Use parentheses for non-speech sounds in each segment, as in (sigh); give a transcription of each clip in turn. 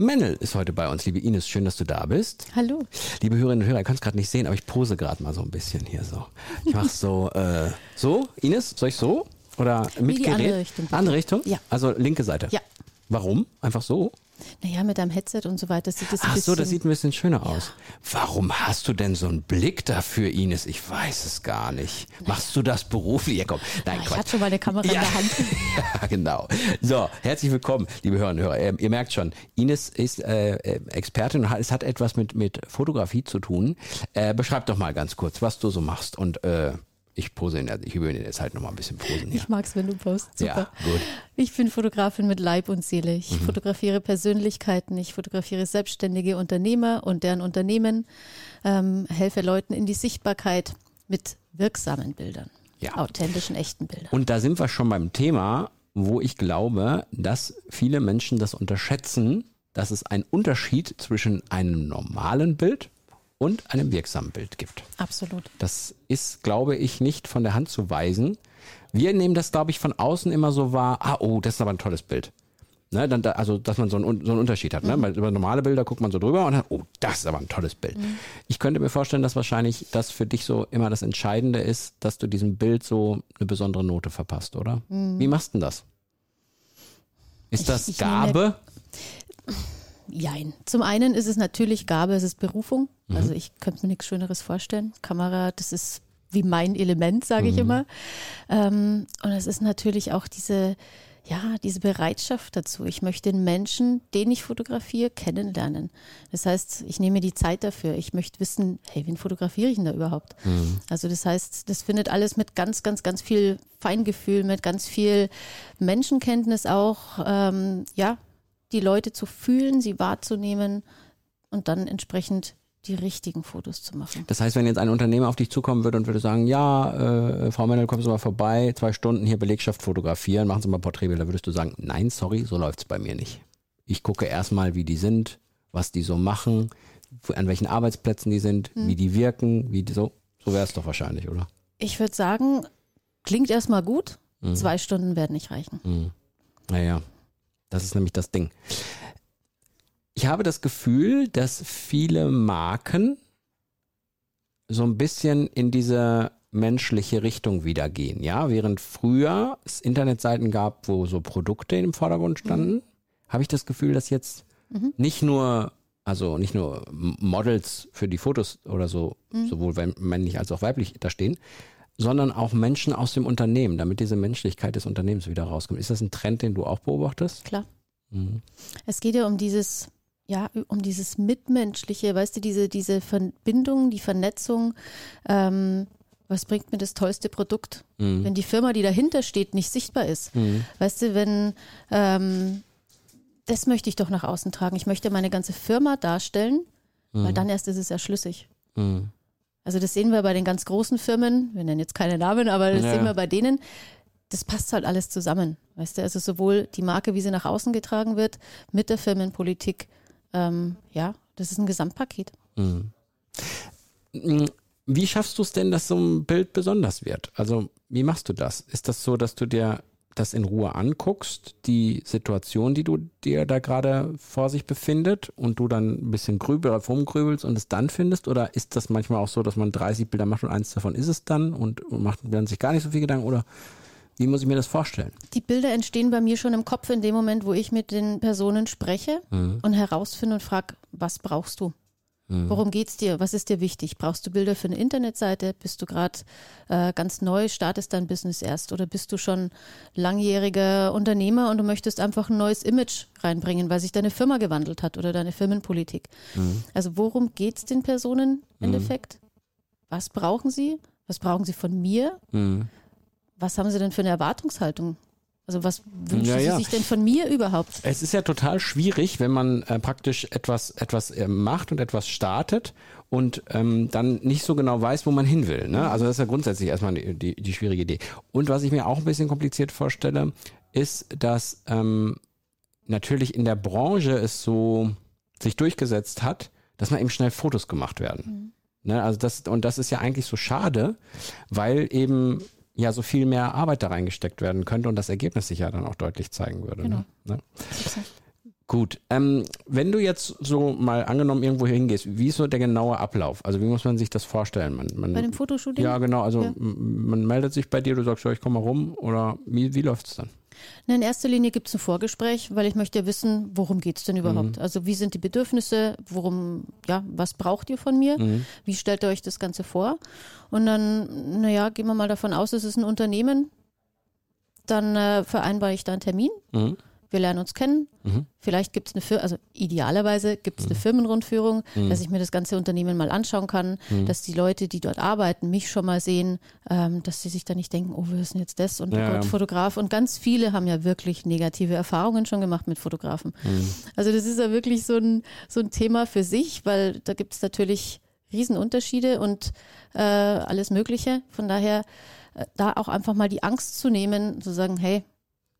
Mennel ist heute bei uns. Liebe Ines, schön, dass du da bist. Hallo. Liebe Hörerinnen und Hörer, ihr könnt es gerade nicht sehen, aber ich pose gerade mal so ein bisschen hier so. Ich mache so, (laughs) äh, so, Ines, soll ich so? Oder mit die Gerät? andere Richtung, bitte. Andere Richtung? Ja. Also linke Seite? Ja. Warum? Einfach so? Naja, mit deinem Headset und so weiter sieht das ein Ach so, das sieht ein bisschen schöner aus. Warum hast du denn so einen Blick dafür, Ines? Ich weiß es gar nicht. Machst du das beruflich? Ja, komm. Nein, Ja, ich Quatsch. hatte schon mal eine Kamera in ja. der Hand. (laughs) ja, genau. So, herzlich willkommen, liebe Hörerinnen und Hörer. Ähm, ihr merkt schon, Ines ist äh, äh, Expertin und hat, es hat etwas mit, mit Fotografie zu tun. Äh, beschreib doch mal ganz kurz, was du so machst. Und äh, ich pose, in, ich übe jetzt halt nochmal ein bisschen posen hier. Ich mag's, wenn du postst. Super. Ja, gut. Ich bin Fotografin mit Leib und Seele. Ich Mhm. fotografiere Persönlichkeiten, ich fotografiere selbstständige Unternehmer und deren Unternehmen, ähm, helfe Leuten in die Sichtbarkeit mit wirksamen Bildern. Ja. Authentischen, echten Bildern. Und da sind wir schon beim Thema, wo ich glaube, dass viele Menschen das unterschätzen, dass es einen Unterschied zwischen einem normalen Bild und einem wirksamen Bild gibt. Absolut. Das ist, glaube ich, nicht von der Hand zu weisen. Wir nehmen das, glaube ich, von außen immer so wahr, ah, oh, das ist aber ein tolles Bild. Ne, dann da, also, dass man so einen, so einen Unterschied hat. Ne? Weil über normale Bilder guckt man so drüber und dann, oh, das ist aber ein tolles Bild. Ich könnte mir vorstellen, dass wahrscheinlich das für dich so immer das Entscheidende ist, dass du diesem Bild so eine besondere Note verpasst, oder? Wie machst du denn das? Ist Ich- das ich Gabe? Jein. Zum einen ist es natürlich Gabe, es ist Berufung. Mhm. Also ich könnte mir nichts Schöneres vorstellen. Kamera, das ist wie mein Element, sage Mhm. ich immer. Ähm, und es ist natürlich auch diese, ja, diese Bereitschaft dazu. Ich möchte den Menschen, den ich fotografiere, kennenlernen. Das heißt, ich nehme die Zeit dafür. Ich möchte wissen, hey, wen fotografiere ich denn da überhaupt? Also das heißt, das findet alles mit ganz, ganz, ganz viel Feingefühl, mit ganz viel Menschenkenntnis auch, ähm, ja, die Leute zu fühlen, sie wahrzunehmen und dann entsprechend die richtigen Fotos zu machen. Das heißt, wenn jetzt ein Unternehmer auf dich zukommen würde und würde sagen, ja, äh, Frau Mendel, kommen Sie mal vorbei, zwei Stunden hier Belegschaft fotografieren, machen Sie mal Porträtbilder, würdest du sagen, nein, sorry, so läuft's bei mir nicht. Ich gucke erstmal, wie die sind, was die so machen, an welchen Arbeitsplätzen die sind, wie die wirken, wie die so. So wäre es doch wahrscheinlich, oder? Ich würde sagen, klingt erstmal gut, zwei Stunden werden nicht reichen. Naja, das ist nämlich das Ding. Ich habe das Gefühl, dass viele Marken so ein bisschen in diese menschliche Richtung wieder gehen. Ja, während früher es Internetseiten gab, wo so Produkte im Vordergrund standen, habe ich das Gefühl, dass jetzt nicht nur, also nicht nur Models für die Fotos oder so, sowohl wenn- männlich als auch weiblich da stehen, sondern auch Menschen aus dem Unternehmen, damit diese Menschlichkeit des Unternehmens wieder rauskommt. Ist das ein Trend, den du auch beobachtest? Klar. Es geht ja um dieses, ja, um dieses Mitmenschliche, weißt du, diese, diese Verbindung, die Vernetzung. Ähm, was bringt mir das tollste Produkt, wenn die Firma, die dahinter steht, nicht sichtbar ist? Weißt du, wenn ähm, das möchte ich doch nach außen tragen. Ich möchte meine ganze Firma darstellen, weil dann erst ist es ja schlüssig. Mhm. Also das sehen wir bei den ganz großen Firmen, wir nennen jetzt keine Namen, aber das Ja. sehen wir bei denen. Das passt halt alles zusammen. Weißt du, also sowohl die Marke, wie sie nach außen getragen wird, mit der Firmenpolitik. Ähm, ja, das ist ein Gesamtpaket. Wie schaffst du es denn, dass so ein Bild besonders wird? Also, wie machst du das? Ist das so, dass du dir das in Ruhe anguckst, die Situation, die du dir da gerade vor sich befindet und du dann ein bisschen grübel, rumgrübelst und es dann findest? Oder ist das manchmal auch so, dass man 30 Bilder macht und eins davon ist es dann und, und macht dann sich gar nicht so viel Gedanken? Oder wie muss ich mir das vorstellen? Die Bilder entstehen bei mir schon im Kopf in dem Moment, wo ich mit den Personen spreche und herausfinde und frage, was brauchst du? Worum geht's dir? Was ist dir wichtig? Brauchst du Bilder für eine Internetseite? Bist du gerade äh, ganz neu, startest dein Business erst? Oder bist du schon langjähriger Unternehmer und du möchtest einfach ein neues Image reinbringen, weil sich deine Firma gewandelt hat oder deine Firmenpolitik? Also worum geht's den Personen im Endeffekt? Was brauchen sie? Was brauchen sie von mir? Was haben sie denn für eine Erwartungshaltung Also was wünschen Ja, ja. Sie sich denn von mir überhaupt? Es ist ja total schwierig, wenn man äh, praktisch etwas, etwas äh, macht und etwas startet und ähm, dann nicht so genau weiß, wo man hin will. Ne? Also das ist ja grundsätzlich erstmal die, die, die schwierige Idee. Und was ich mir auch ein bisschen kompliziert vorstelle, ist, dass ähm, natürlich in der Branche es so sich durchgesetzt hat, dass man eben schnell Fotos gemacht werden. Ne? Also das, und das ist ja eigentlich so schade, weil eben ja so viel mehr Arbeit da reingesteckt werden könnte und das Ergebnis sich ja dann auch deutlich zeigen würde. Genau. Ne? Gut, ähm, wenn du jetzt so mal angenommen irgendwo hingehst, wie ist so der genaue Ablauf? Also wie muss man sich das vorstellen? Man, man, Bei dem Fotoshooting? ja, genau. Also Ja. man meldet sich bei dir, du sagst, ja, ich komme mal rum oder wie, wie läuft's dann? Na, in erster Linie gibt es ein Vorgespräch, weil ich möchte ja wissen, worum geht es denn überhaupt? Mhm. Also wie sind die Bedürfnisse, worum, ja, was braucht ihr von mir? Mhm. Wie stellt ihr euch das Ganze vor? Und dann, naja, gehen wir mal davon aus, es ist ein Unternehmen. Dann äh, vereinbare ich da einen Termin. Mhm. Wir lernen uns kennen. Mhm. Vielleicht gibt es eine Firma, also idealerweise gibt es eine Firmenrundführung, Mhm. dass ich mir das ganze Unternehmen mal anschauen kann, dass die Leute, die dort arbeiten, mich schon mal sehen, ähm, dass sie sich da nicht denken, oh, wir wissen jetzt das und oh Ja, Gott. Fotograf. Und ganz viele haben ja wirklich negative Erfahrungen schon gemacht mit Fotografen. Mhm. Also das ist ja wirklich so ein, so ein Thema für sich, weil da gibt es natürlich Riesenunterschiede und äh, alles Mögliche. Von daher äh, da auch einfach mal die Angst zu nehmen, zu sagen, hey,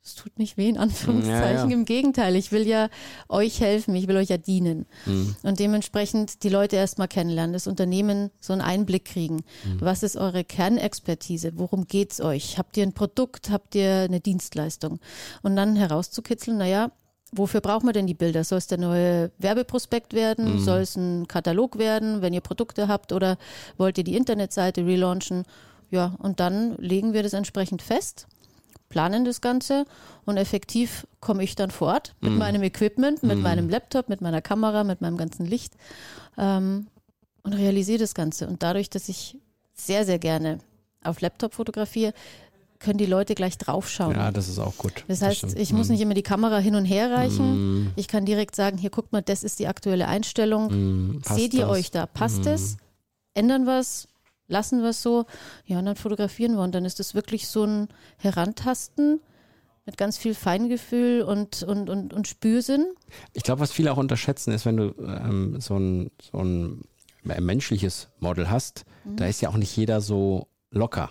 es tut nicht weh, in Anführungszeichen. Ja, ja. Im Gegenteil, ich will ja euch helfen, ich will euch ja dienen. Mhm. Und dementsprechend die Leute erstmal kennenlernen, das Unternehmen so einen Einblick kriegen. Mhm. Was ist eure Kernexpertise? Worum geht's euch? Habt ihr ein Produkt? Habt ihr eine Dienstleistung? Und dann herauszukitzeln, naja, wofür brauchen wir denn die Bilder? Soll es der neue Werbeprospekt werden? Mhm. Soll es ein Katalog werden, wenn ihr Produkte habt? Oder wollt ihr die Internetseite relaunchen? Ja, und dann legen wir das entsprechend fest planen das Ganze und effektiv komme ich dann vor Ort mit meinem Equipment, mit meinem Laptop, mit meiner Kamera, mit meinem ganzen Licht ähm, und realisiere das Ganze. Und dadurch, dass ich sehr, sehr gerne auf Laptop fotografiere, können die Leute gleich draufschauen. Ja, das ist auch gut. Das heißt, stimmt. ich muss Mhm. nicht immer die Kamera hin und her reichen. Mhm. Ich kann direkt sagen, hier guckt mal, das ist die aktuelle Einstellung. Mhm. Passt Seht ihr das? euch da? Passt Mhm. es? Ändern wir es? Lassen wir es so? Ja, und dann fotografieren wir. Und dann ist das wirklich so ein Herantasten mit ganz viel Feingefühl und, und, und, und Spürsinn. Ich glaube, was viele auch unterschätzen, ist, wenn du ähm, so, ein, so ein menschliches Model hast, Mhm. da ist ja auch nicht jeder so locker.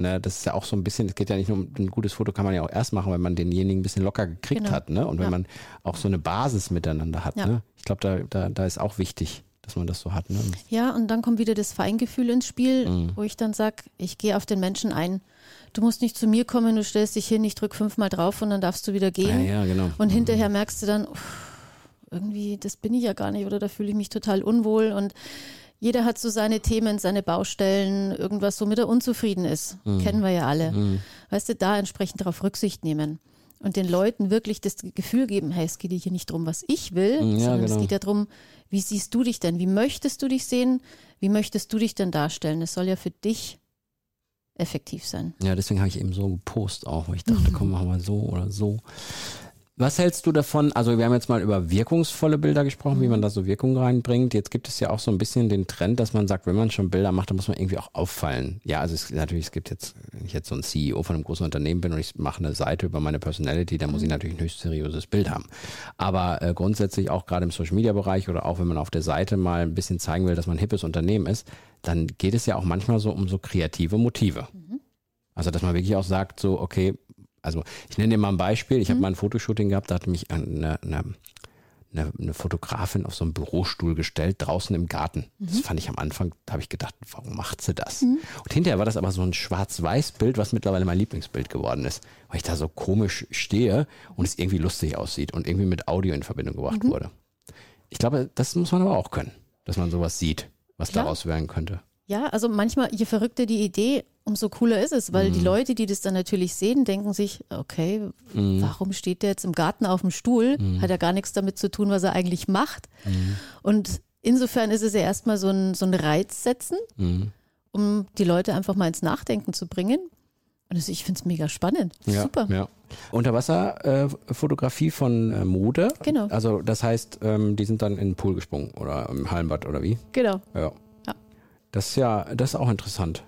Ne, das ist ja auch so ein bisschen, es geht ja nicht nur um ein gutes Foto, kann man ja auch erst machen, wenn man denjenigen ein bisschen locker gekriegt Genau. hat, ne? Und wenn Ja. man auch so eine Basis miteinander hat, Ja. ne? Ich glaube, da, da, da ist auch wichtig, dass man das so hat, ne? Ja, und dann kommt wieder das Feingefühl ins Spiel, Mhm. wo ich dann sage, ich gehe auf den Menschen ein. Du musst nicht zu mir kommen, du stellst dich hin, ich drücke fünfmal drauf und dann darfst du wieder Ja, gehen. ja, genau. Und hinterher merkst du dann, uff, irgendwie, das bin ich ja gar nicht oder da fühle ich mich total unwohl. Und jeder hat so seine Themen, seine Baustellen, irgendwas, womit er unzufrieden ist. Kennen wir ja alle. Mhm. Weißt du, da entsprechend darauf Rücksicht nehmen. Und den Leuten wirklich das Gefühl geben, hey, es geht hier nicht darum, was ich will, Ja, sondern genau. es geht ja darum, wie siehst du dich denn? Wie möchtest du dich sehen? Wie möchtest du dich denn darstellen? Es soll ja für dich effektiv sein. Ja, deswegen habe ich eben so gepostet auch, weil ich dachte, komm, (laughs) machen wir so oder so. Was hältst du davon? Also wir haben jetzt mal über wirkungsvolle Bilder gesprochen, wie man da so Wirkung reinbringt. Jetzt gibt es ja auch so ein bisschen den Trend, dass man sagt, wenn man schon Bilder macht, dann muss man irgendwie auch auffallen. Ja, also es, natürlich, es gibt jetzt, wenn ich jetzt so ein CEO von einem großen Unternehmen bin und ich mache eine Seite über meine Personality, dann muss ich natürlich ein höchst seriöses Bild haben. Aber äh, grundsätzlich auch gerade im Social Media Bereich oder auch wenn man auf der Seite mal ein bisschen zeigen will, dass man ein hippes Unternehmen ist, dann geht es ja auch manchmal so um so kreative Motive. Also, dass man wirklich auch sagt, so, okay, also ich nenne dir mal ein Beispiel. Ich habe mal ein Fotoshooting gehabt, da hatte mich eine, eine, eine, eine Fotografin auf so einen Bürostuhl gestellt, draußen im Garten. Das fand ich am Anfang, da habe ich gedacht, warum macht sie das? Und hinterher war das aber so ein Schwarz-Weiß-Bild, was mittlerweile mein Lieblingsbild geworden ist, weil ich da so komisch stehe und es irgendwie lustig aussieht und irgendwie mit Audio in Verbindung gebracht wurde. Ich glaube, das muss man aber auch können, dass man sowas sieht, was Klar. daraus werden könnte. Ja, also manchmal, je verrückter die Idee, umso cooler ist es, weil die Leute, die das dann natürlich sehen, denken sich, okay, warum steht der jetzt im Garten auf dem Stuhl? Hat ja gar nichts damit zu tun, was er eigentlich macht. Und insofern ist es ja erstmal so ein, so ein Reiz setzen, Mhm. um die Leute einfach mal ins Nachdenken zu bringen. Und das, ich finde es mega spannend. Ja, Super. Ja. Unterwasserfotografie äh, Fotografie von äh, Mode. Genau. Also das heißt, ähm, die sind dann in den Pool gesprungen oder im Hallenbad oder wie? Genau. Ja. Ja. Das ist ja, das ist auch interessant.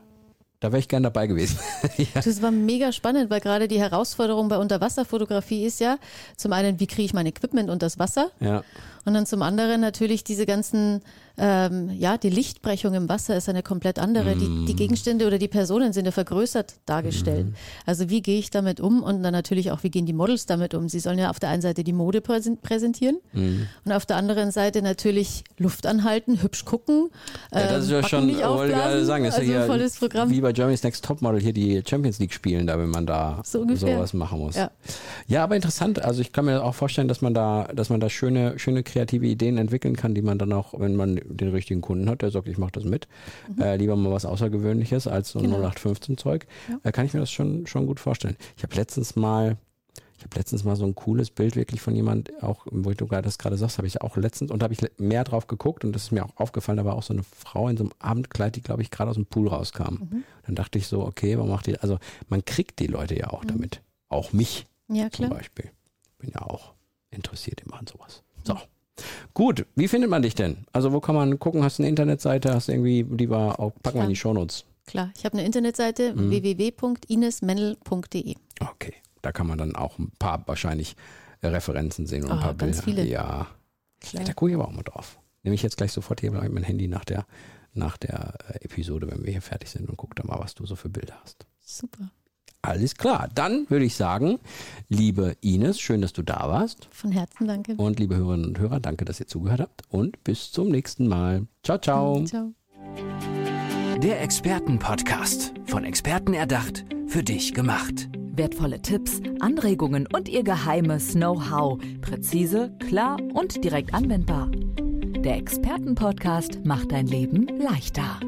Da wäre ich gern dabei gewesen. (laughs) ja. Das war mega spannend, weil gerade die Herausforderung bei Unterwasserfotografie ist ja zum einen, wie kriege ich mein Equipment unter das Wasser? Ja. Und dann zum anderen natürlich diese ganzen, ähm, ja, die Lichtbrechung im Wasser ist eine komplett andere. Mm. Die, die, Gegenstände oder die Personen sind ja vergrößert dargestellt. Mm. Also wie gehe ich damit um? Und dann natürlich auch, wie gehen die Models damit um? Sie sollen ja auf der einen Seite die Mode präsentieren mm. und auf der anderen Seite natürlich Luft anhalten, hübsch gucken. Ja, das ist ja ähm, schon, wollte ich sagen, das ist also ja volles Programm. wie bei Germany's Next Topmodel hier die Champions League spielen, da wenn man da so sowas machen muss. Ja. ja, aber interessant. Also ich kann mir auch vorstellen, dass man da, dass man da schöne, schöne kreative Ideen entwickeln kann, die man dann auch, wenn man den richtigen Kunden hat, der sagt, ich mache das mit, mhm. äh, lieber mal was Außergewöhnliches als so genau. 0815 Zeug, ja. äh, kann ich mir das schon, schon gut vorstellen. Ich habe letztens mal ich habe letztens mal so ein cooles Bild wirklich von jemand, auch wo du das gerade sagst, habe ich auch letztens und habe ich mehr drauf geguckt und das ist mir auch aufgefallen, da war auch so eine Frau in so einem Abendkleid, die glaube ich gerade aus dem Pool rauskam. Mhm. Dann dachte ich so, okay, warum macht die, also man kriegt die Leute ja auch mhm. damit. Auch mich ja, zum Beispiel. Bin ja auch interessiert immer an sowas. So. Gut, wie findet man dich denn? Also wo kann man gucken? Hast du eine Internetseite? Hast du irgendwie, die war auch, packen wir in die Shownotes. Klar, ich habe eine Internetseite mhm. www.inesmendel.de. Okay, da kann man dann auch ein paar wahrscheinlich Referenzen sehen und oh, ein paar ganz Bilder. Viele. Ja, Klar. da gucke ich aber auch mal drauf. Nehme ich jetzt gleich sofort hier mein Handy nach der, nach der äh, Episode, wenn wir hier fertig sind und guck da mal, was du so für Bilder hast. Super. Alles klar. Dann würde ich sagen, liebe Ines, schön, dass du da warst. Von Herzen danke. Und liebe Hörerinnen und Hörer, danke, dass ihr zugehört habt. Und bis zum nächsten Mal. Ciao, ciao. Ciao. Der Expertenpodcast. Von Experten erdacht, für dich gemacht. Wertvolle Tipps, Anregungen und ihr geheimes Know-how. Präzise, klar und direkt anwendbar. Der Expertenpodcast macht dein Leben leichter.